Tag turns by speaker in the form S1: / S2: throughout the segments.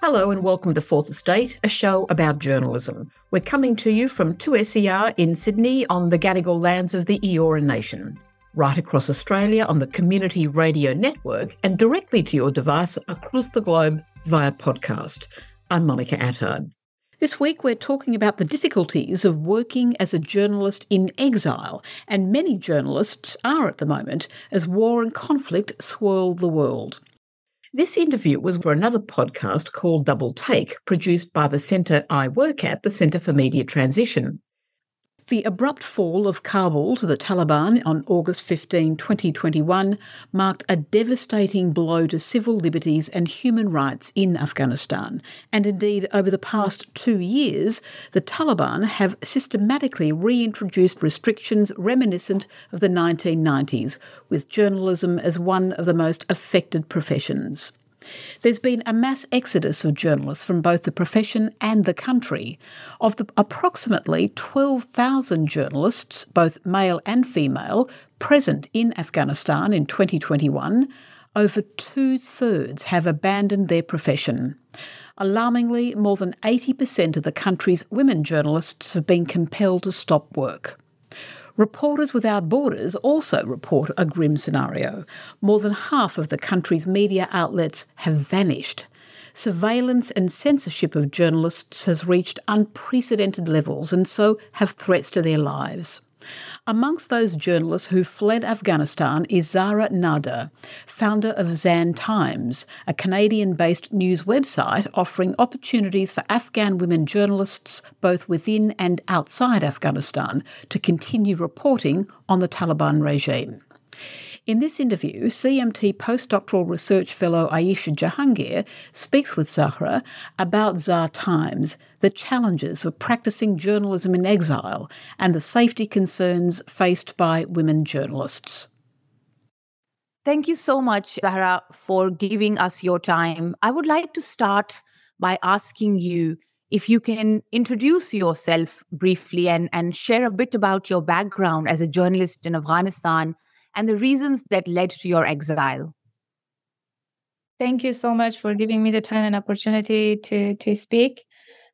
S1: Hello and welcome to Fourth Estate, a show about journalism. We're coming to you from 2SER in Sydney on the Gadigal lands of the Eora Nation, right across Australia on the Community Radio Network, and directly to your device across the globe via podcast. I'm Monica Attard. This week, we're talking about the difficulties of working as a journalist in exile, and many journalists are at the moment as war and conflict swirl the world. This interview was for another podcast called Double Take, produced by the centre I work at, the Centre for Media Transition. The abrupt fall of Kabul to the Taliban on August 15, 2021, marked a devastating blow to civil liberties and human rights in Afghanistan. And indeed, over the past two years, the Taliban have systematically reintroduced restrictions reminiscent of the 1990s, with journalism as one of the most affected professions. There's been a mass exodus of journalists from both the profession and the country. Of the approximately 12,000 journalists, both male and female, present in Afghanistan in 2021, over two thirds have abandoned their profession. Alarmingly, more than 80% of the country's women journalists have been compelled to stop work. Reporters Without Borders also report a grim scenario. More than half of the country's media outlets have vanished. Surveillance and censorship of journalists has reached unprecedented levels, and so have threats to their lives. Amongst those journalists who fled Afghanistan is Zahra Nader, founder of Zan Times, a Canadian based news website offering opportunities for Afghan women journalists both within and outside Afghanistan to continue reporting on the Taliban regime. In this interview, CMT postdoctoral research fellow Ayesha Jehangir speaks with Zahra about Zan Times, the challenges of practicing journalism in exile, and the safety concerns faced by women journalists.
S2: Thank you so much, Zahra, for giving us your time. I would like to start by asking you if you can introduce yourself briefly and, and share a bit about your background as a journalist in Afghanistan and the reasons that led to your exile.
S3: Thank you so much for giving me the time and opportunity to, to speak.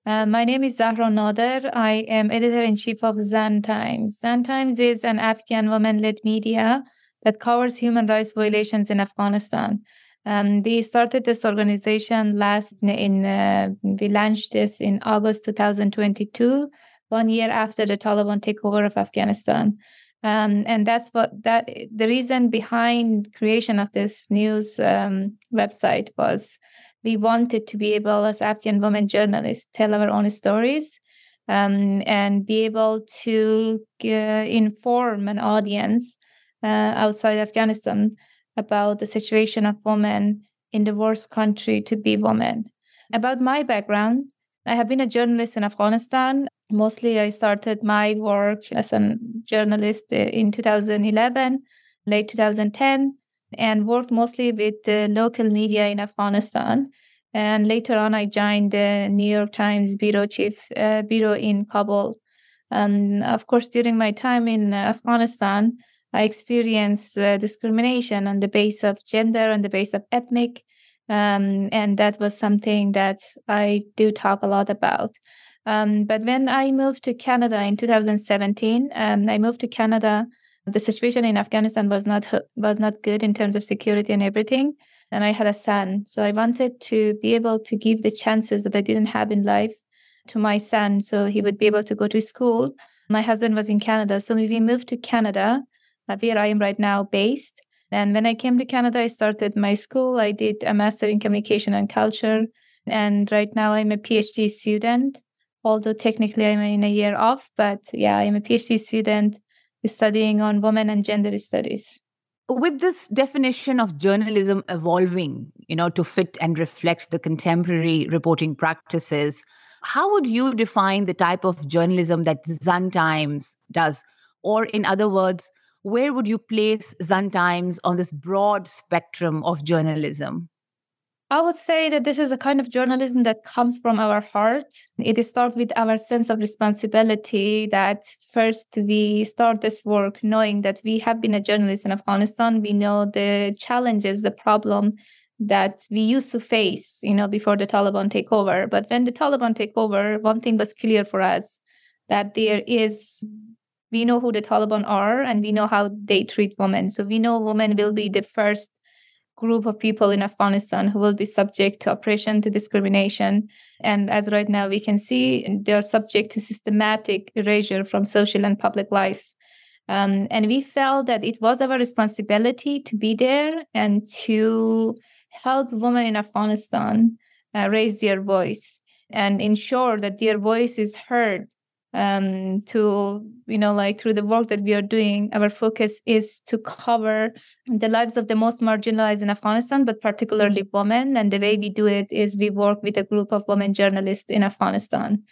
S3: Uh, my name is Zahra Nader. I am editor in chief of Zan Times. Zan Times is an Afghan woman led media that covers human rights violations in Afghanistan. Um, we started this organization last in, uh, we launched this in August 2022, one year after the Taliban takeover of Afghanistan. Um, and that's what that the reason behind creation of this news um, website was we wanted to be able as afghan women journalists tell our own stories um, and be able to uh, inform an audience uh, outside afghanistan about the situation of women in the worst country to be women about my background I have been a journalist in Afghanistan. Mostly, I started my work as a journalist uh, in 2011, late 2010, and worked mostly with the local media in Afghanistan. And later on, I joined the New York Times bureau chief uh, bureau in Kabul. And of course, during my time in Afghanistan, I experienced uh, discrimination on the base of gender, on the base of ethnic, um, and that was something that I do talk a lot about. Um, but when I moved to Canada in 2017, um, I moved to Canada. The situation in Afghanistan was not was not good in terms of security and everything. And I had a son, so I wanted to be able to give the chances that I didn't have in life to my son, so he would be able to go to school. My husband was in Canada, so we moved to Canada, uh, where I am right now based. And when I came to Canada, I started my school. I did a master in communication and culture. And right now I'm a PhD student, although technically I'm in a year off. But yeah, I'm a PhD student studying on women and gender studies.
S2: With this definition of journalism evolving, you know, to fit and reflect the contemporary reporting practices, how would you define the type of journalism that Zan Times does? Or, in other words, where would you place Zan Times on this broad spectrum of journalism?
S3: I would say that this is a kind of journalism that comes from our heart. It starts with our sense of responsibility that first we start this work knowing that we have been a journalist in Afghanistan. We know the challenges, the problem that we used to face, you know, before the Taliban take over. But when the Taliban take over, one thing was clear for us that there is we know who the Taliban are and we know how they treat women. So we know women will be the first group of people in Afghanistan who will be subject to oppression, to discrimination. And as right now we can see, they are subject to systematic erasure from social and public life. Um, and we felt that it was our responsibility to be there and to help women in Afghanistan uh, raise their voice and ensure that their voice is heard um, to you know like through the work that we are doing our focus is to cover the lives of the most marginalized in afghanistan but particularly women. And the way we do it is we work with a group of women journalists in afghanistan.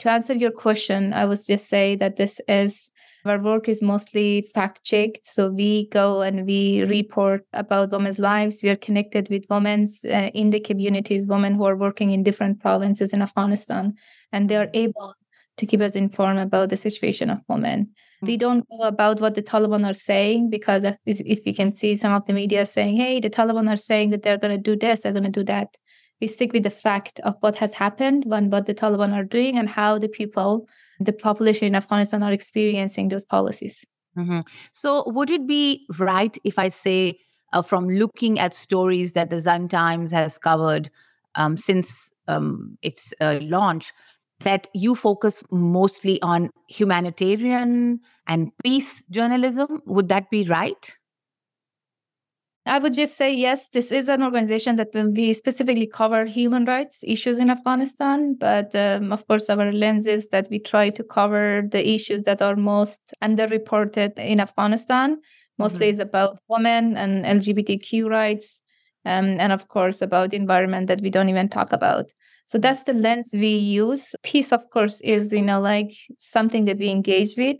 S3: To answer your question i would just say that this is our work is mostly fact checked so we go and we report about women's lives. We are connected with women uh, in the communities women who are working in different provinces in afghanistan. And they are able to keep us informed about the situation of women. We mm. don't know about what the Taliban are saying because if, if we can see some of the media saying, hey, the Taliban are saying that they're going to do this, they're going to do that. We stick with the fact of what has happened, and what the Taliban are doing, and how the people, the population in Afghanistan are experiencing those policies.
S2: Mm-hmm. So, would it be right if I say, uh, from looking at stories that the Zan Times has covered um, since um, its uh, launch, that you focus mostly on humanitarian and peace journalism. Would that be right?
S3: I would just say yes, this is an organization that we specifically cover human rights issues in Afghanistan. But um, of course, our lens is that we try to cover the issues that are most underreported in Afghanistan. Mostly mm-hmm. is about women and LGBTQ rights, um, and of course about environment that we don't even talk about. So that's the lens we use. Peace, of course, is, you know, like something that we engage with.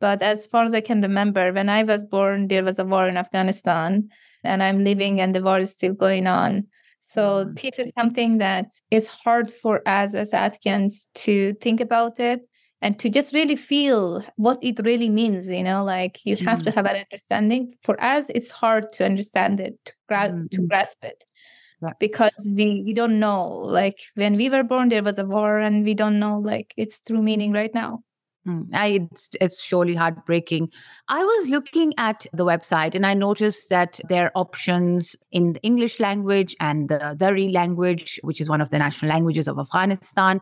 S3: But as far as I can remember, when I was born, there was a war in Afghanistan and I'm living and the war is still going on. So mm-hmm. peace is something that is hard for us as Afghans to think about it and to just really feel what it really means you know like you have mm-hmm. to have an understanding for us it's hard to understand it to, gra- mm-hmm. to grasp it right. because we we don't know like when we were born there was a war and we don't know like its true meaning right now
S2: Mm, I, it's, it's surely heartbreaking. I was looking at the website and I noticed that there are options in the English language and the Dari language, which is one of the national languages of Afghanistan,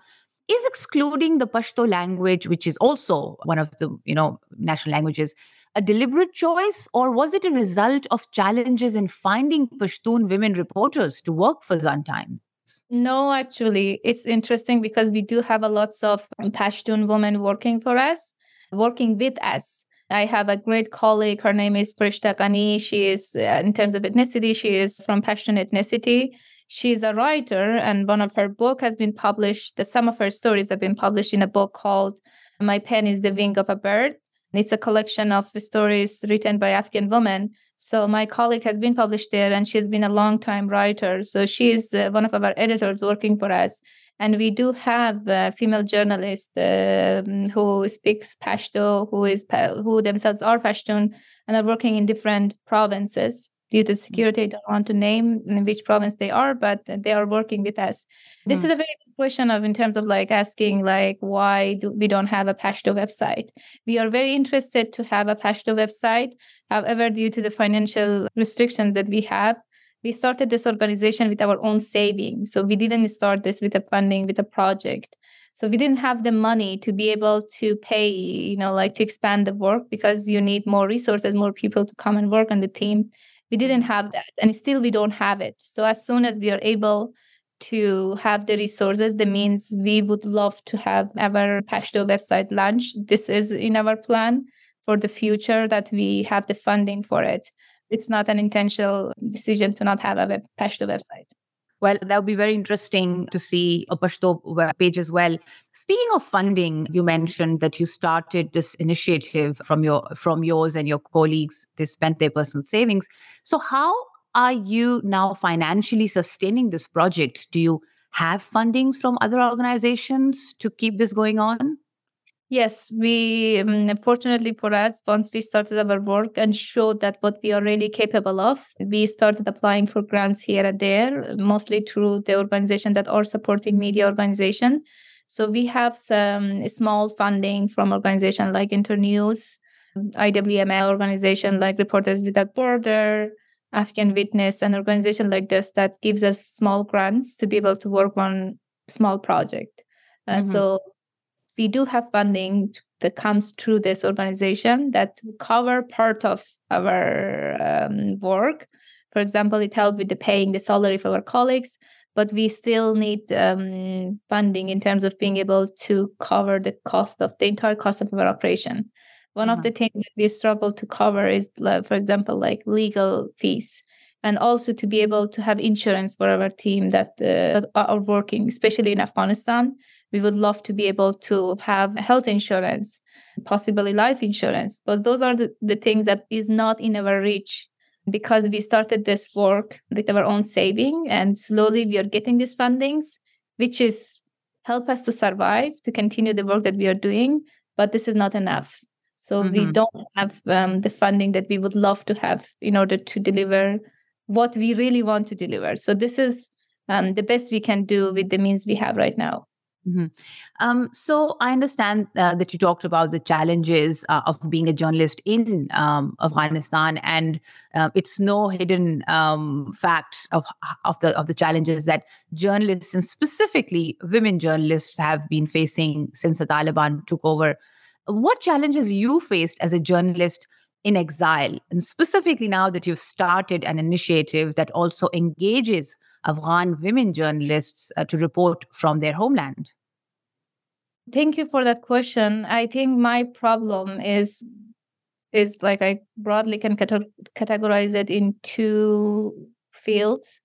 S2: is excluding the Pashto language, which is also one of the you know national languages a deliberate choice, or was it a result of challenges in finding Pashtun women reporters to work for Zan Times?
S3: No, actually, it's interesting because we do have a lots of Pashtun women working for us, working with us. I have a great colleague. Her name is Farishta Ghani. She is, uh, in terms of ethnicity, she is from Pashtun ethnicity. She's a writer, and one of her book has been published. Some of her stories have been published in a book called "My Pen Is the Wing of a Bird." It's a collection of stories written by Afghan women. So my colleague has been published there, and she's been a long time writer. So she is uh, one of our editors working for us. And we do have a female journalist uh, who speaks Pashto, who is who themselves are Pashtun, and are working in different provinces due to security. I don't want to name in which province they are, but they are working with us. This mm. is a very question of in terms of like asking like why do we don't have a Pashto website? We are very interested to have a Pashto website. However, due to the financial restrictions that we have, we started this organization with our own savings. So we didn't start this with a funding with a project. So we didn't have the money to be able to pay, you know, like to expand the work because you need more resources, more people to come and work on the team. We didn't have that, and still we don't have it. So as soon as we are able to have the resources, the means we would love to have our Pashto website launch. This is in our plan for the future that we have the funding for it. It's not an intentional decision to not have a Pashto website.
S2: Well, that would be very interesting to see a Pashto page as well. Speaking of funding, you mentioned that you started this initiative from your from yours and your colleagues. They spent their personal savings. So how are you now financially sustaining this project? Do you have fundings from other organizations to keep this going on?
S3: Yes, we um, fortunately for us, once we started our work and showed that what we are really capable of, we started applying for grants here and there, mostly through the organization that are supporting media organization. So we have some small funding from organization like Internews, IWMF organization like Reporters Without Border, Afghan Witness, an organization like this that gives us small grants to be able to work on small project. Uh, mm-hmm. So we do have funding that comes through this organization that cover part of our um, work. For example, it helped with the paying the salary for our colleagues, but we still need um, funding in terms of being able to cover the cost of the entire cost of our operation. One mm-hmm. of the things that we struggle to cover is, for example, like legal fees and also to be able to have insurance for our team that, uh, are working, especially in Afghanistan we would love to be able to have health insurance possibly life insurance but those are the, the things that is not in our reach because we started this work with our own saving and slowly we are getting these fundings which is help us to survive to continue the work that we are doing but this is not enough so mm-hmm. we don't have um, the funding that we would love to have in order to deliver what we really want to deliver so this is um, the best we can do with the means we have right now
S2: Mm-hmm. Um, so I understand uh, that you talked about the challenges uh, of being a journalist in um, Afghanistan, and uh, it's no hidden um, fact of of the of the challenges that journalists and specifically women journalists have been facing since the Taliban took over. What challenges you faced as a journalist in exile, and specifically now that you've started an initiative that also engages Afghan women journalists uh, to report from their homeland?
S3: Thank you for that question. I think my problem is is like I broadly can categorize it in two fields.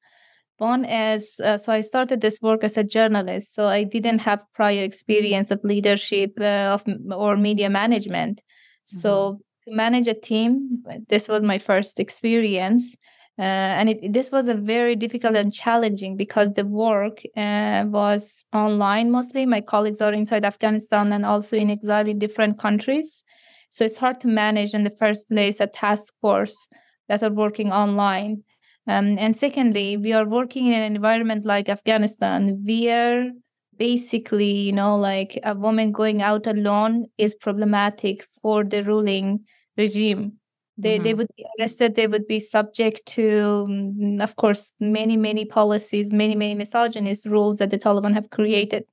S3: One is uh, so I started this work as a journalist, so I didn't have prior experience of leadership uh, of or media management. Mm-hmm. So to manage a team, this was my first experience. Uh, and it, this was a very difficult and challenging because the work uh, was online mostly. My colleagues are inside Afghanistan and also in exile in different countries. So it's hard to manage in the first place a task force that are working online. Um, and secondly, we are working in an environment like Afghanistan where basically, you know, like a woman going out alone is problematic for the ruling regime they mm-hmm. they would be arrested they would be subject to mm, of course many many policies many many misogynist rules that the taliban have created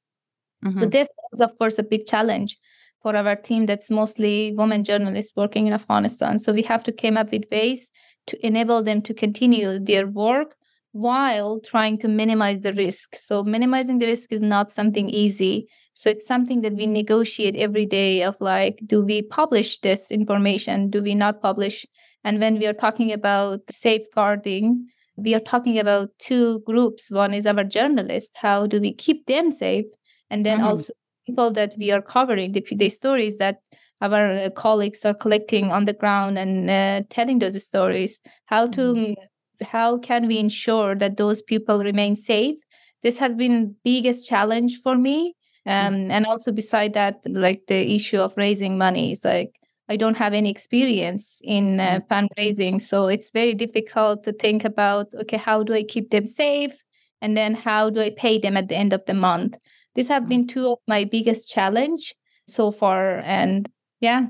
S3: mm-hmm. so this is, of course a big challenge for our team that's mostly women journalists working in afghanistan so we have to come up with ways to enable them to continue their work while trying to minimize the risk so minimizing the risk is not something easy so it's something that we negotiate every day of like, do we publish this information? Do we not publish? And when we are talking about safeguarding, we are talking about two groups. One is our journalists. How do we keep them safe? And then mm-hmm. also people that we are covering, the, the stories that our uh, colleagues are collecting on the ground and uh, telling those stories. How to mm-hmm. how can we ensure that those people remain safe? This has been biggest challenge for me Mm. um, and also beside that like the issue of raising money is like i don't have any experience in uh, mm. fundraising so it's very difficult to think about okay how do i keep them safe and then how do i pay them at the end of the month these have been two of my biggest challenge so far and yeah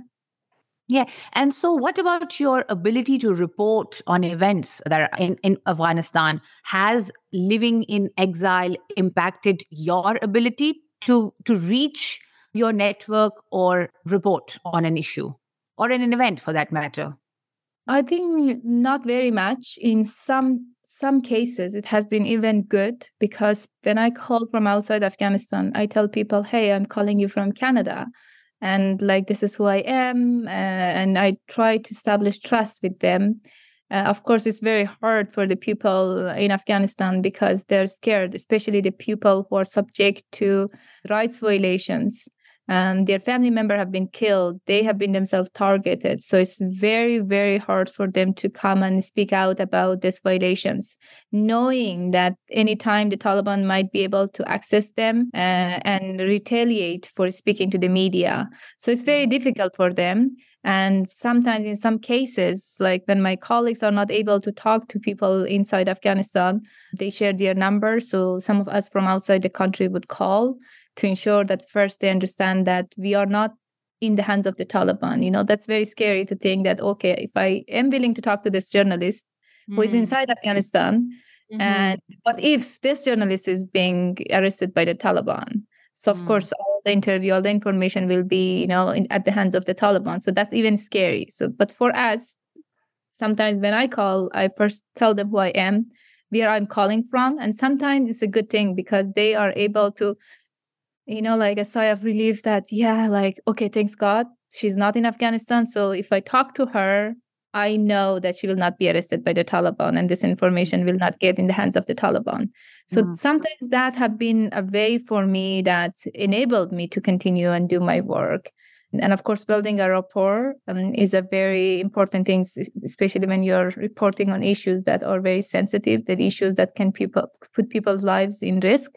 S2: yeah. And so, what about your ability to report on events that are in, in Afghanistan? Has living in exile impacted your ability to to reach your network or report on an issue or in an event for that matter
S3: i think not very much in some some cases it has been even good because when i call from outside afghanistan i tell people hey i'm calling you from canada and like this is who i am uh, and i try to establish trust with them uh, of course, it's very hard for the people in Afghanistan because they're scared, especially the people who are subject to rights violations. Um, their family member have been killed they have been themselves targeted. So it's very very hard for them to come and speak out about these violations knowing that anytime the taliban might be able to access them uh, and retaliate for speaking to the media. So it's very difficult for them. And sometimes in some cases like when my colleagues are not able to talk to people inside afghanistan they share their number. So some of us from outside the country would call to ensure that first they understand that we are not in the hands of the Taliban. You know, that's very scary to think that, okay, if I am willing to talk to this journalist mm-hmm. who is mm-hmm. inside Afghanistan, mm-hmm. and what if this journalist is being arrested by the Taliban? So, of mm-hmm. course, all the interview, all the information will be, you know, in, at the hands of the Taliban. So that's even scary. So, but for us, sometimes when I call, I first tell them who I am, where I'm calling from. And sometimes it's a good thing because they are able to you know, like a sigh of relief that, yeah, like, okay, thanks God, she's not in Afghanistan. So if I talk to her, I know that she will not be arrested by the Taliban and this information will not get in the hands of the Taliban. So mm. sometimes that have been a way for me that enabled me to continue and do my work. And of course, building a rapport um, is a very important thing, especially when you're reporting on issues that are very sensitive, that issues that can people put people's lives in risk.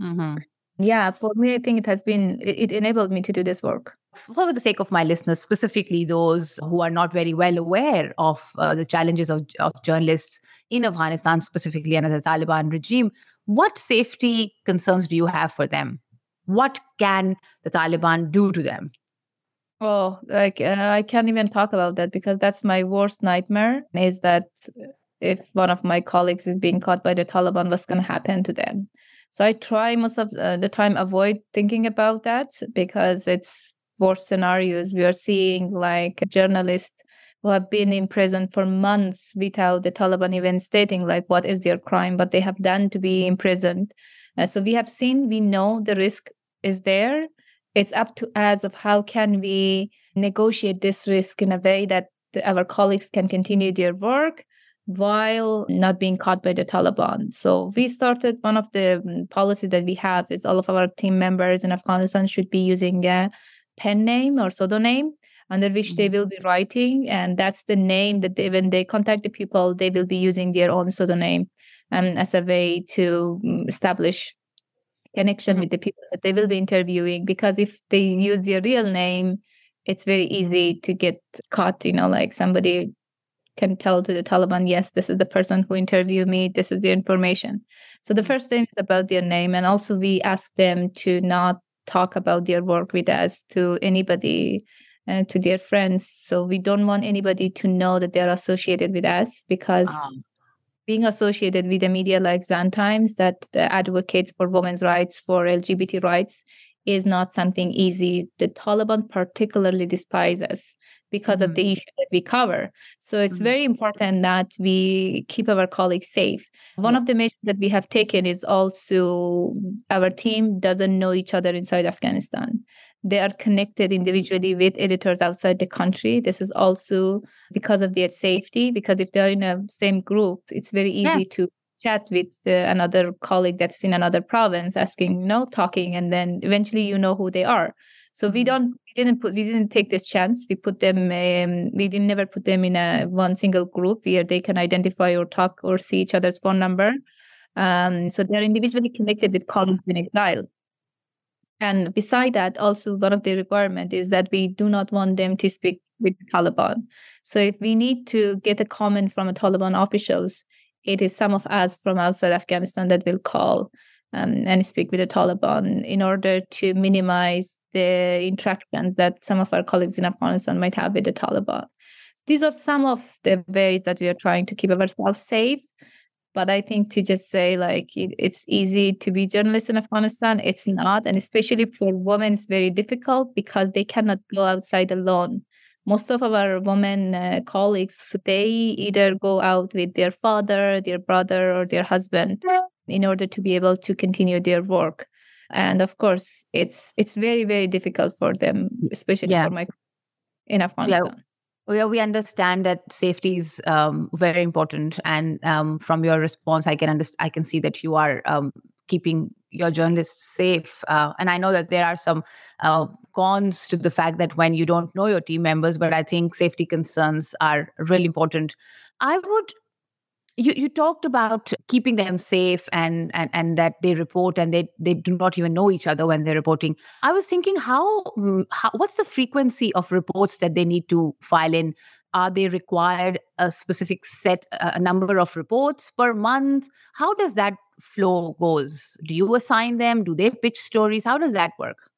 S3: Mm-hmm yeah for me i think it has been it, enabled me to do this work.
S2: For the sake of my listeners specifically those who are not very well aware of uh, the challenges of, of journalists in afghanistan specifically under the taliban regime what safety concerns do you have for them? What can the taliban do to them?
S3: Oh like uh, i can't even talk about that because that's my worst nightmare is that if one of my colleagues is being caught by the taliban what's going to happen to them so I try most of uh, the time avoid thinking about that because it's worse scenarios. We are seeing like journalists who have been in prison for months without the Taliban even stating like what is their crime, what they have done to be imprisoned. Uh, so we have seen, we know the risk is there. It's up to us of how can we negotiate this risk in a way that our colleagues can continue their work while not being caught by the Taliban. So we started one of the mm, policies that we have is all of our team members in Afghanistan should be using a pen name or pseudonym under which mm-hmm. they will be writing. And that's the name that they, when they contact the people, they will be using their own pseudonym and as a way to mm, establish connection mm-hmm. with the people that they will be interviewing. Because if they use their real name, it's very easy to get caught, you know, like somebody can tell to the Taliban, yes, this is the person who interviewed me, this is the information. So the mm. first thing is about their name. And also, we ask them to not talk about their work with us to anybody. Uh, to their friends. So we don't want anybody to know that they're associated with us because um. being associated with the media like Zan Times that advocates for women's rights, for LGBT rights, is not something easy. The Taliban particularly despise us because mm-hmm. of the mm-hmm. issue that we cover. So it's mm-hmm. very important that we keep our colleagues safe. One of the measures that we have taken is also our team doesn't know each other inside Afghanistan. They are connected individually with editors outside the country. This is also because of their safety, because if they're in a same group, it's very easy yeah. to chat with uh, another colleague that's in another province asking you know talking and then eventually you know who they are so we mm-hmm. don't we didn't put we didn't take this chance. We put them um, we didn't never put them in a one single group where they can identify or talk or see each other's phone number. Um, so they're individually connected with colleagues in exile. And beside that also one of the requirement is that we do not want them to speak with the taliban. So if we need to get a comment from a taliban officials it is some of us from outside afghanistan that will call um, and speak with the Taliban in order to minimize the interaction that some of our colleagues in Afghanistan might have with the Taliban. These are some of the ways that we are trying to keep ourselves safe. But I think to just say like it's easy to be journalists in Afghanistan, it's not, and especially for women, it's very difficult because they cannot go outside alone. Most of our women uh, colleagues, they either go out with their father, their brother, or their husband in order to be able to continue their work and of course it's it's very very difficult for them especially yeah. for my in afghanistan
S2: yeah. We understand that safety is um, very important, and um, from your response, I can understand. I can see that you are um, keeping your journalists safe. Uh, and I know that there are some uh, cons to the fact that when you don't know your team members, but I think safety concerns are really important. I would you, you talked about keeping them safe and, and and that they report and they they do not even know each other when they're reporting. I was thinking how, mm, how what's the frequency of reports that they need to file in? Are they required a specific set a number of reports per month? How does that flow goes? Do you assign them? Do they pitch stories? How does that work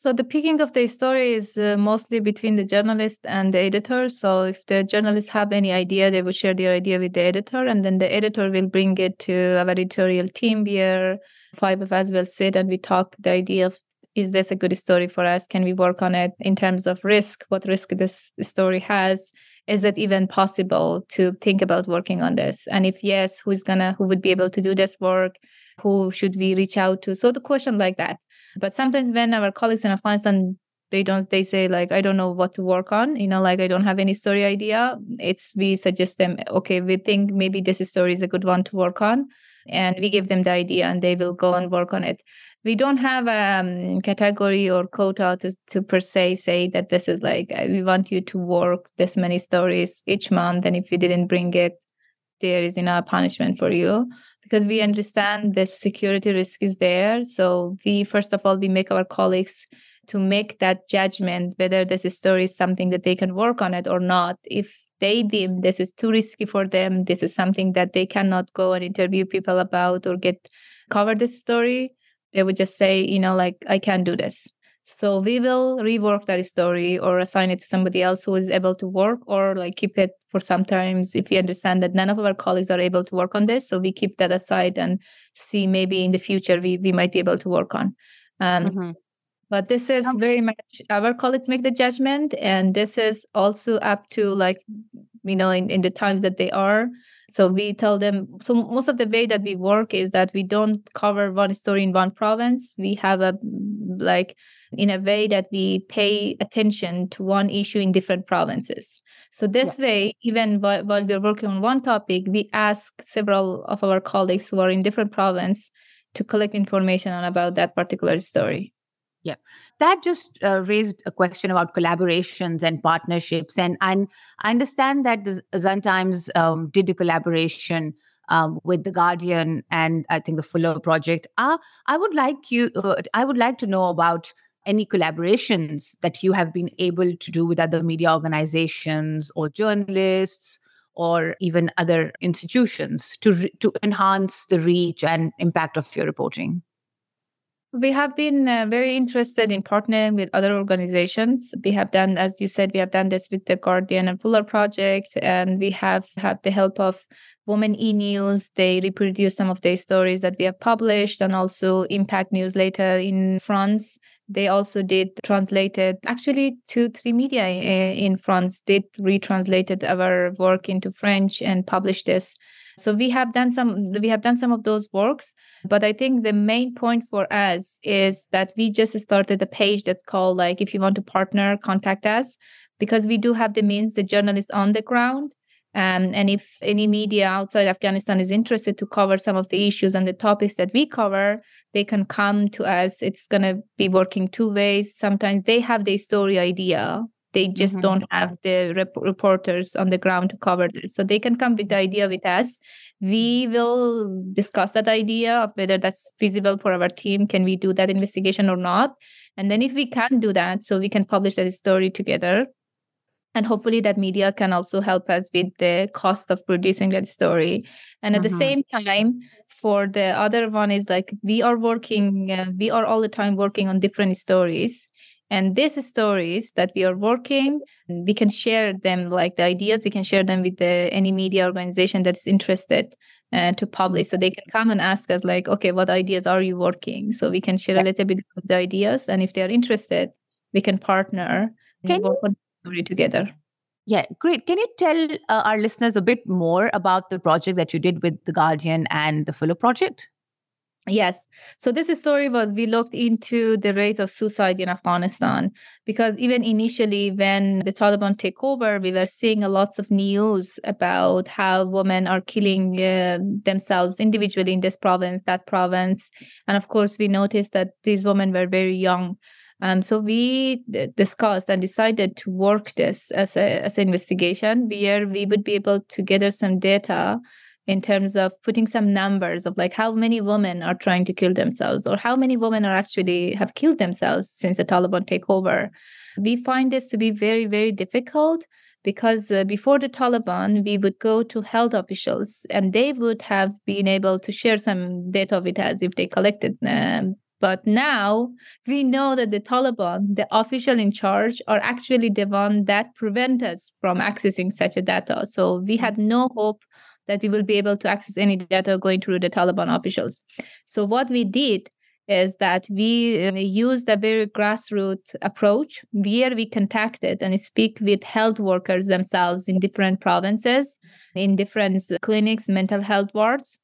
S3: so the picking of the story is uh, mostly between the journalist and the editor. So if the journalists have any idea, they will share their idea with the editor, and then the editor will bring it to our editorial team where five of us will sit and we talk the idea of is this a good story for us? Can we work on it in terms of risk? What risk this story has? Is it even possible to think about working on this? And if yes, who's gonna who would be able to do this work? Who should we reach out to? So the question like that. But sometimes when our colleagues in Afghanistan they don't they say like i don't know what to work on you know like i don't have any story idea it's we suggest them okay we think maybe this story is a good one to work on and we give them the idea and they will go and work on it we don't have a um, category or quota to, to per se say that this is like uh, we want you to work this many stories each month and if you didn't bring it there is enough punishment for you because we understand the security risk is there. So we first of all we make our colleagues to make that judgment whether this story is something that they can work on it or not. If they deem this is too risky for them, this is something that they cannot go and interview people about or get cover this story, they would just say, you know, like I can't do this. So we will rework that story or assign it to somebody else who is able to work or like keep it for sometimes if we understand that none of our colleagues are able to work on this. So we keep that aside and see maybe in the future we, we might be able to work on. Um, mm-hmm. But this is very much our colleagues make the judgment. And this is also up to like, you know, in, in the times that they are. So we tell them, so most of the way that we work is that we don't cover one story in one province. We have a like in a way that we pay attention to one issue in different provinces. So this yeah. way, even while, while we're working on one topic, we ask several of our colleagues who are in different province to collect information on about that particular story.
S2: Yeah, that just uh, raised a question about collaborations and partnerships, and I understand that the Zan Times um, did a collaboration um, with the Guardian and I think the Fuller project. Uh, I would like you. Uh, I would like to know about any collaborations that you have been able to do with other media organizations or journalists or even other institutions to re- to enhance the reach and impact of your reporting
S3: we have been uh, very interested in partnering with other organizations. We have done, as you said, we have done this with the Guardian and Fuller Project, and we have had the help of Women e News. They reproduce some of the stories that we have published, and also Impact Newsletter in France. They also did translated, actually, two, three media uh, in France did retranslated our work into French and published this so we have done some we have done some of those works but i think the main point for us is that we just started a page that's called like if you want to partner contact us because we do have the means the journalists on the ground um, and if any media outside Afghanistan is interested to cover some of the issues and the topics that we cover, they can come to us. It's going to be working two ways. Sometimes they have the story idea they just mm-hmm. don't have the rep- reporters on the ground to cover this so they can come with the idea with us. We will discuss that idea of whether that's feasible for our team. Can we do that investigation or not? And then if we can do that so we can publish that story together. And hopefully that media can also help us with the cost of producing that story. And at mm-hmm. the same time for the other one is like we are working uh, we are all the time working on different stories and these stories that we are working we can share them like the ideas we can share them with the any media organization that is interested uh, to publish so they can come and ask us like okay what ideas are you working so we can share yeah. a little bit of the ideas and if they are interested we can partner can work on story together
S2: yeah, great. Can you tell uh, our listeners a bit more about the project that you did with The Guardian and the Fuller Project?
S3: Yes. So this story was we looked into the rate of suicide in Afghanistan because even initially when the Taliban take over, we were seeing a lots of news about how women are killing uh, themselves individually in this province, that province, and of course we noticed that these women were very young. Um, so we discussed and decided to work this as a as an investigation where we would be able to gather some data in terms of putting some numbers of like how many women are trying to kill themselves or how many women are actually have killed themselves since the Taliban take over. We find this to be very, very difficult because uh, before the Taliban, we would go to health officials and they would have been able to share some data with us if they collected um, but now we know that the Taliban, the official in charge, are actually the one that prevent us from accessing such a data. So we had no hope that we will be able to access any data going through the Taliban officials. So what we did is that we uh, used a very grassroots approach where we contacted and speak with health workers themselves in different provinces, in different clinics, mental health wards.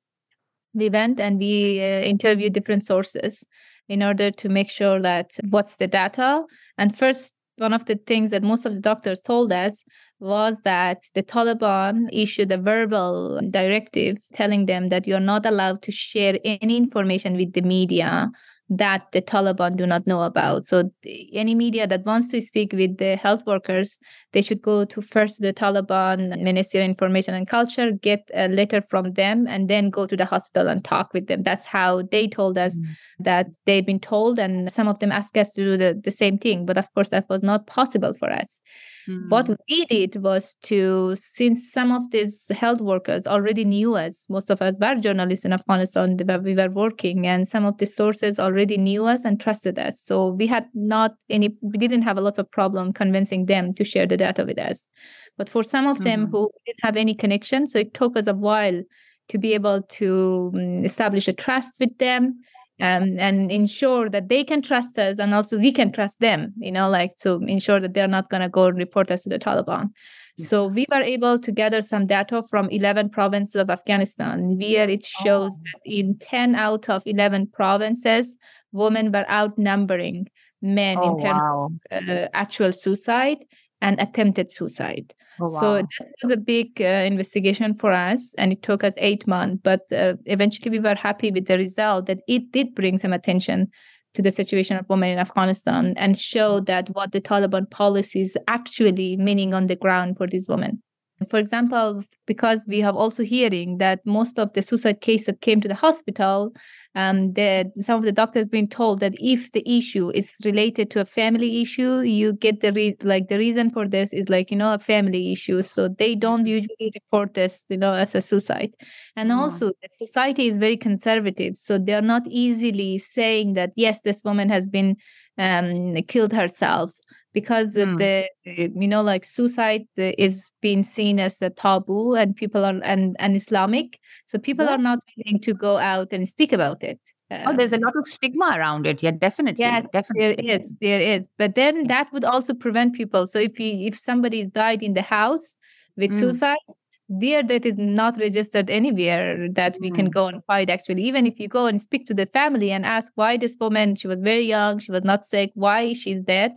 S3: We went and we uh, interviewed different sources in order to make sure that what's the data. And first, one of the things that most of the doctors told us was that the Taliban issued a verbal directive telling them that you're not allowed to share any information with the media that the Taliban do not know about. So any media that wants to speak with the health workers, they should go to first the Taliban Ministry of Information and Culture, get a letter from them, and then go to the hospital and talk with them. That's how they told us mm. that they've been told, and some of them asked us to do the, the same thing. But of course, that was not possible for us. Mm. What we did was to, since some of these health workers already knew us, most of us were journalists in Afghanistan, where we were working, and some of the sources already knew us and trusted us. So we had not any, we didn't have a lot of problem convincing them to share the data with us. But for some of mm. them who didn't have any connection, so it took us a while to be able to um, establish a trust with them um, and ensure that they can trust us and also we can trust them you know like to ensure that they're not going to go and report us to the taliban so we were able to gather some data from 11 provinces of afghanistan where it shows oh. that in 10 out of 11 provinces women were outnumbering men oh, in terms wow. of uh, actual suicide and attempted suicide Oh, wow. So that was a big uh, investigation for us, and it took us eight months. But uh, eventually, we were happy with the result that it did bring some attention to the situation of women in Afghanistan and show that what the Taliban policies actually meaning on the ground for these women. For example, because we have also hearing that most of the suicide case that came to the hospital, um, that some of the doctors been told that if the issue is related to a family issue, you get the re- like the reason for this is like you know a family issue, so they don't mm-hmm. usually report this you know as a suicide. And mm-hmm. also, the society is very conservative, so they are not easily saying that yes, this woman has been um, killed herself because mm. the you know like suicide is being seen as a taboo and people are and, and islamic. So people yeah. are not willing to go out and speak about it.
S2: Oh there's a lot of stigma around it. Yeah definitely
S3: yeah
S2: definitely.
S3: there is there is. But then that would also prevent people. So if you if somebody died in the house with mm. suicide their death is not registered anywhere that we mm. can go and fight actually. Even if you go and speak to the family and ask why this woman? She was very young. She was not sick. Why she's dead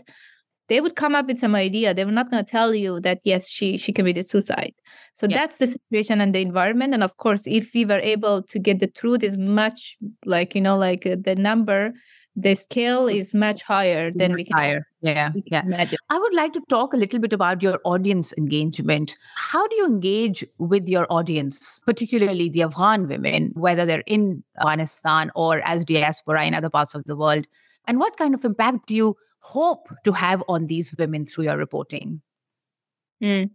S3: they would come up with some idea. They were not going to tell you that yes she she committed suicide. So yeah. that's the situation and the environment. And of course if we were able to get the truth is much like you know like uh, the number the scale is much higher than we can
S2: higher. Yeah we can yeah. imagine. i would like to talk a little bit about your audience engagement. How do you engage with your audience particularly the afghan women whether they're in afghanistan or as diaspora in other parts of the world? And what kind of impact do you hope to have on these women through your reporting?
S3: Mm.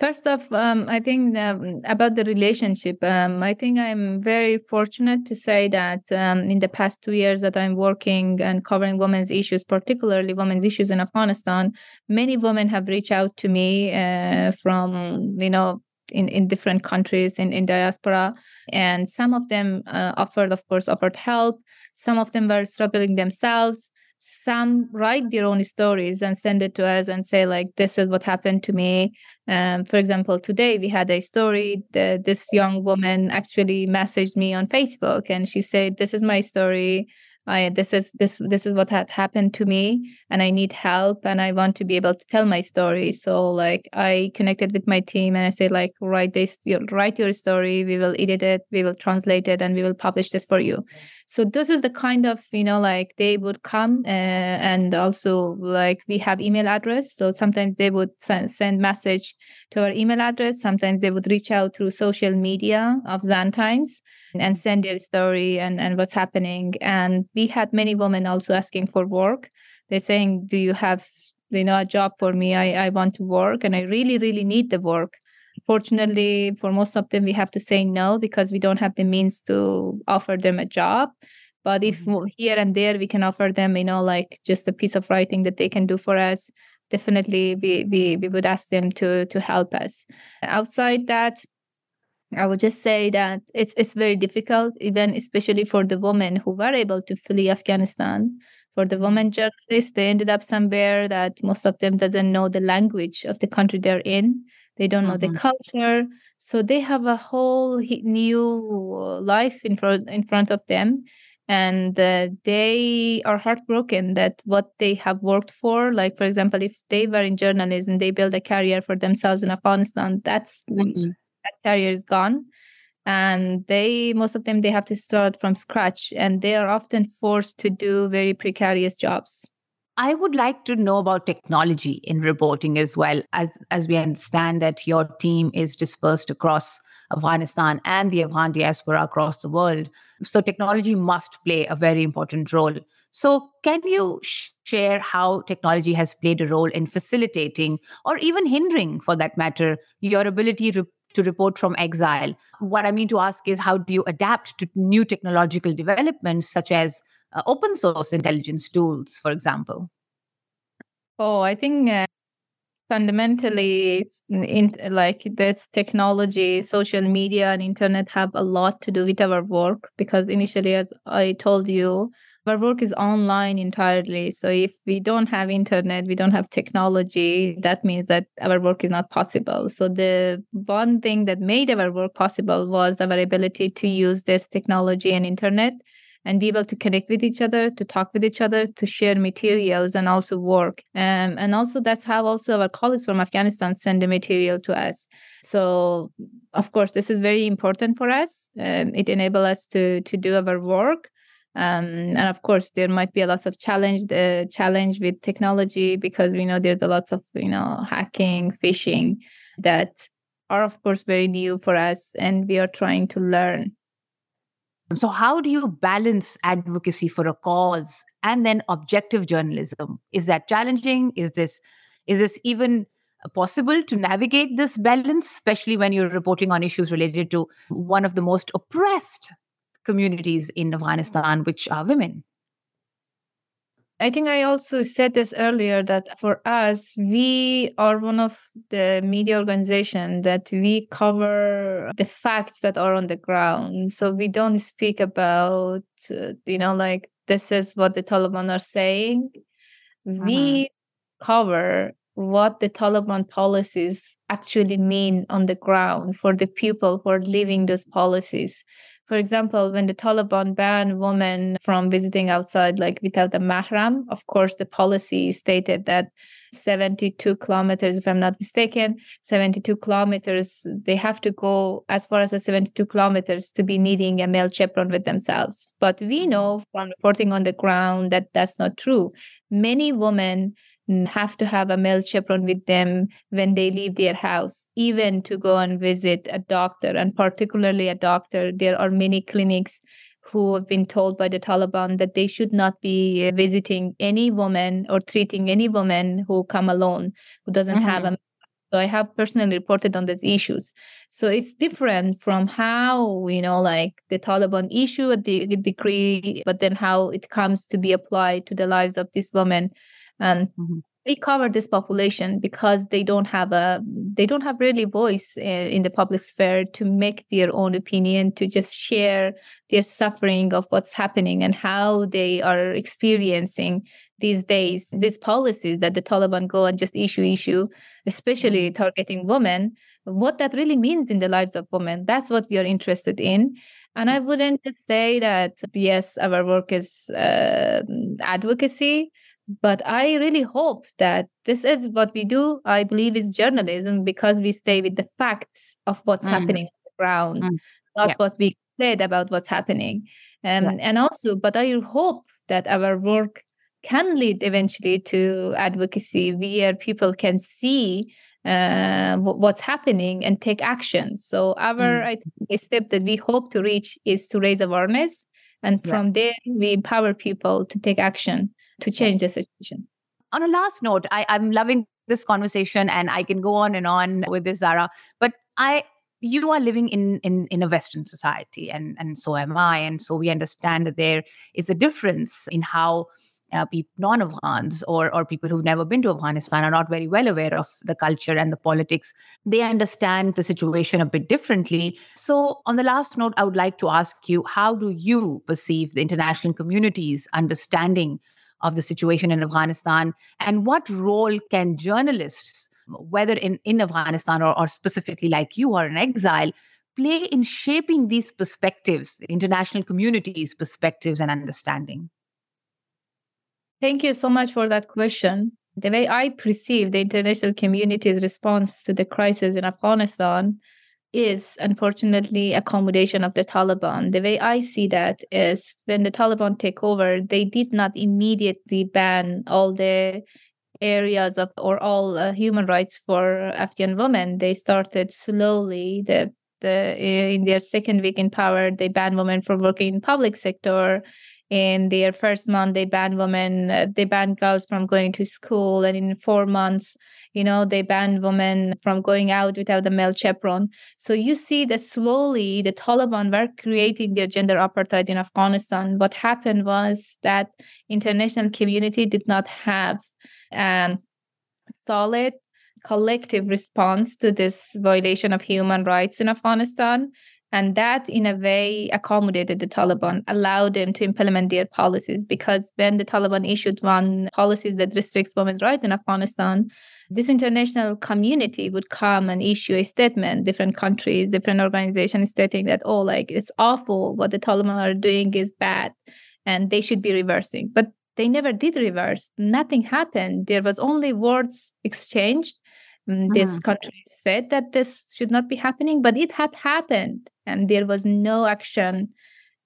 S3: First off, um, I think um, about the relationship. Um, I think I'm very fortunate to say that um, in the past two years that I'm working and covering women's issues, particularly women's issues in Afghanistan, many women have reached out to me uh, from you know in, in different countries in, in diaspora and some of them uh, offered of course offered help some of them were struggling themselves some write their own stories and send it to us and say like this is what happened to me. Um, for example today we had a story that this young woman actually messaged me on facebook and she said this is my story I this is this this is what had happened to me and I need help and I want to be able to tell my story. So like I connected with my team and I said like write this write your story, we will edit it, we will translate it and we will publish this for you. So this is the kind of, you know, like they would come uh, and also like we have email address. So sometimes they would send, send message to our email address. Sometimes they would reach out through social media of Zan Times and send their story and, and what's happening. And we had many women also asking for work. They're saying, Do you have you know a job for me? I, I want to work and I really, really need the work. Fortunately, for most of them, we have to say no because we don't have the means to offer them a job. But if mm-hmm. here and there we can offer them, you know, like just a piece of writing that they can do for us, definitely we we, we would ask them to to help us. Outside that, I would just say that it's it's very difficult, even especially for the women who were able to flee Afghanistan. For the women journalists, they ended up somewhere that most of them doesn't know the language of the country they're in. They don't know mm-hmm. the culture, so they have a whole new life in front in front of them, and uh, they are heartbroken that what they have worked for. Like for example, if they were in journalism, they build a career for themselves in Afghanistan. That's mm-hmm that career is gone and they most of them they have to start from scratch and they are often forced to do very precarious jobs.
S2: I would like to know about technology in reporting as well as as we understand that your team is dispersed across afghanistan and the afghan diaspora across the world. So technology must play a very important role. So can you sh- share how technology has played a role in facilitating or even hindering for that matter your ability to to report from exile. What I mean to ask is how do you adapt to new technological developments such as uh, open source intelligence tools, for example?
S3: Oh, I think uh, fundamentally, in, like that's technology, social media, and internet have a lot to do with our work because initially, as I told you, our work is online entirely. So if we don't have internet we don't have technology that means that our work is not possible. So the one thing that made our work possible was our ability to use this technology and internet and be able to connect with each other to talk with each other to share materials and also work. Um, and also that's how also our colleagues from afghanistan send the material to us. So of course this is very important for us. Um, it enables us to to do our work um, and of course, there might be a lot of challenge, the challenge with technology because we know there's a lots of you know hacking, phishing that are of course very new for us, and we are trying to learn.
S2: So, how do you balance advocacy for a cause and then objective journalism? Is that challenging? Is this is this even possible to navigate this balance, especially when you're reporting on issues related to one of the most oppressed communities in Afghanistan, which are women.
S3: I think I also said this earlier that for us, we are one of the media organizations that we cover the facts that are on the ground. So we don't speak about, uh, you know, like this is what the Taliban are saying. Uh-huh. We cover what the Taliban policies actually mean on the ground for the people who are living those policies. For example, when the Taliban banned women from visiting outside, like without a mahram, of course, the policy stated that 72 kilometers, if I'm not mistaken, 72 kilometers, they have to go as far as the 72 kilometers to be needing a male chaperone with themselves. But we mm-hmm. know from reporting on the ground that that's not true. Many women have to have a male chaperone with them when they leave their house, even to go and visit a doctor, and particularly a doctor. There are many clinics who have been told by the Taliban that they should not be visiting any woman or treating any woman who come alone, who doesn't mm-hmm. have a so I have personally reported on these issues. So it's different from how, you know, like the Taliban issue a de- decree, but then how it comes to be applied to the lives of these women and mm-hmm. we cover this population because they don't have a they don't have really voice in, in the public sphere to make their own opinion to just share their suffering of what's happening and how they are experiencing these days these policies that the taliban go and just issue issue especially mm-hmm. targeting women what that really means in the lives of women that's what we are interested in and i wouldn't say that yes our work is uh, advocacy but i really hope that this is what we do i believe is journalism because we stay with the facts of what's mm. happening on the ground mm. not yeah. what we said about what's happening um, yeah. and also but i hope that our work can lead eventually to advocacy where people can see uh, what's happening and take action. So our mm. I think, a step that we hope to reach is to raise awareness, and yeah. from there we empower people to take action to change the situation.
S2: On a last note, I, I'm loving this conversation and I can go on and on with this, Zahra, But I you are living in, in in a western society and and so am i and so we understand that there is a difference in how uh, people, non-Afghans or, or people who've never been to Afghanistan are not very well aware of the culture and the politics. They understand the situation a bit differently. So, on the last note, I would like to ask you how do you perceive the international community's understanding of the situation in Afghanistan? And what role can journalists, whether in, in Afghanistan or, or specifically like you are in exile, play in shaping these perspectives, international communities' perspectives and understanding?
S3: Thank you so much for that question. The way I perceive the international community's response to the crisis in Afghanistan is unfortunately accommodation of the Taliban. The way I see that is when the Taliban take over, they did not immediately ban all the areas of or all uh, human rights for Afghan women. They started slowly. The the in their second week in power, they banned women from working in public sector in their first month they banned women uh, they banned girls from going to school and in four months you know they banned women from going out without a male chaperone. So you see that slowly the taliban were creating their gender apartheid in afghanistan. What happened was that international community did not have a solid collective response to this violation of human rights in afghanistan and that, in a way, accommodated the Taliban, allowed them to implement their policies. Because when the Taliban issued one policies that restricts women's rights in Afghanistan, this international community would come and issue a statement, different countries, different organizations stating that, oh, like it's awful, what the Taliban are doing is bad, and they should be reversing. But they never did reverse. Nothing happened. There was only words exchanged this mm-hmm. country said that this should not be happening, but it had happened, and there was no action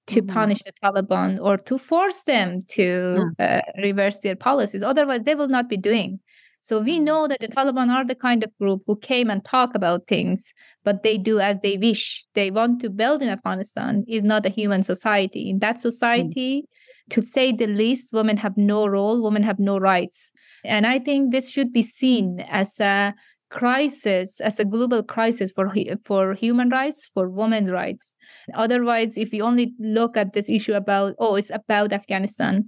S3: to mm-hmm. punish the Taliban or to force them to uh, reverse their policies. Otherwise, they will not be doing. So we mm-hmm. know that the Taliban are the kind of group who came and talk about things, but they do as they wish. They want to build in Afghanistan is not a human society. In that mm. society, mm. to say the least, women have no role, women have no rights. And I think this should be seen as a crisis as a global crisis for for human rights for women's rights. Otherwise if you only look at this issue about oh it's about afghanistan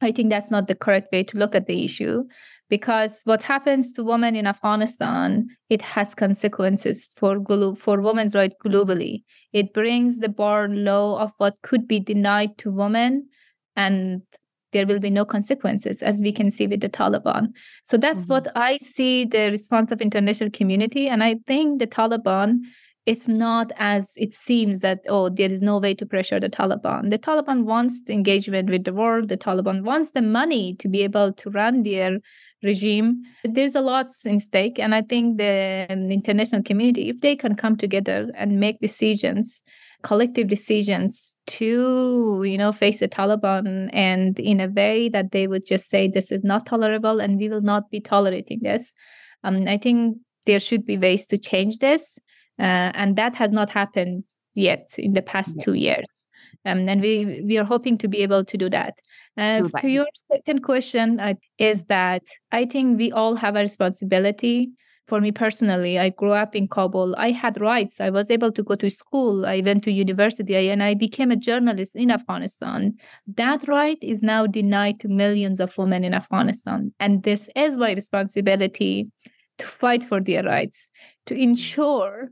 S3: i think that's not the correct way to look at the issue because what happens to women in afghanistan it has consequences for for women's rights globally. It brings the bar low of what could be denied to women and there will be no consequences, as we can see with the Taliban. So that's mm-hmm. what I see the response of international community. And I think the Taliban it's not as it seems that oh there is no way to pressure the taliban the taliban wants the engagement with the world the taliban wants the money to be able to run their regime there's a lot in stake and i think the international community if they can come together and make decisions collective decisions to you know face the taliban and in a way that they would just say this is not tolerable and we will not be tolerating this. Um, i think there should be ways to change this uh, and that has not happened yet in the past yeah. two years. Um, and we we are hoping to be able to do that. Uh, to your second question uh, is that i think we all have a responsibility for me personally, I grew up in Kabul. I had rights. I was able to go to school. I went to university and I became a journalist in Afghanistan. That right is now denied to millions of women in Afghanistan. And this is my responsibility to fight for their rights, to ensure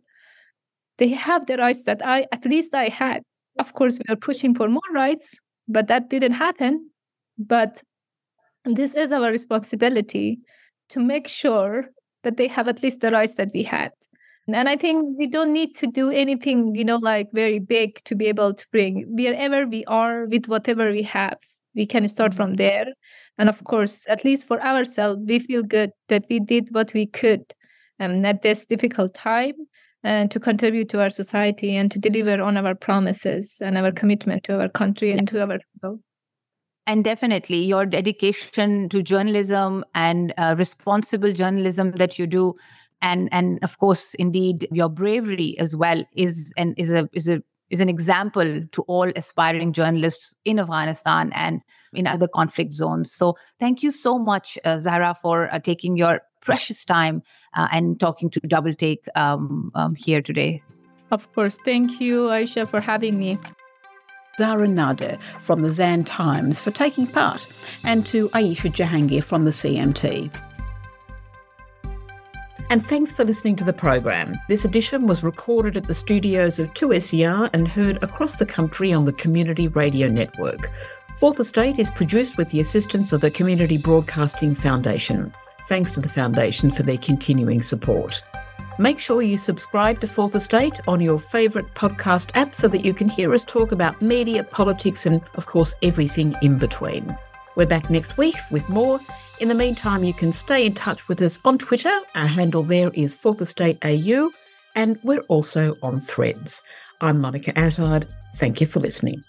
S3: they have the rights that I, at least I had. Of course, we are pushing for more rights, but that didn't happen. But this is our responsibility to make sure that they have at least the rights that we had. And I think we don't need to do anything, you know, like very big to be able to bring wherever we are with whatever we have. We can start mm-hmm. from there. And of course, at least for ourselves, we feel good that we did what we could um, at this difficult time and to contribute to our society and to deliver on our promises and our commitment to our country and to our people.
S2: And definitely, your dedication to journalism and uh, responsible journalism that you do, and and of course, indeed, your bravery as well is and is a is a is an example to all aspiring journalists in Afghanistan and in other conflict zones. So, thank you so much, uh, Zahra, for uh, taking your precious time uh, and talking to Double Take um, um, here today.
S3: Of course. Thank you, Ayesha, for having me.
S1: Zahra Nader from the Zan Times for taking part, and to Ayesha Jehangir from the CMT. And thanks for listening to the program. This edition was recorded at the studios of 2SER and heard across the country on the Community Radio Network. Fourth Estate is produced with the assistance of the Community Broadcasting Foundation. Thanks to the Foundation for their continuing support. Make sure you subscribe to Fourth Estate on your favourite podcast app so that you can hear us talk about media, politics, and, of course, everything in between. We're back next week with more. In the meantime, you can stay in touch with us on Twitter. Our handle there is Fourth Estate AU, and we're also on Threads. I'm Monica Attard. Thank you for listening.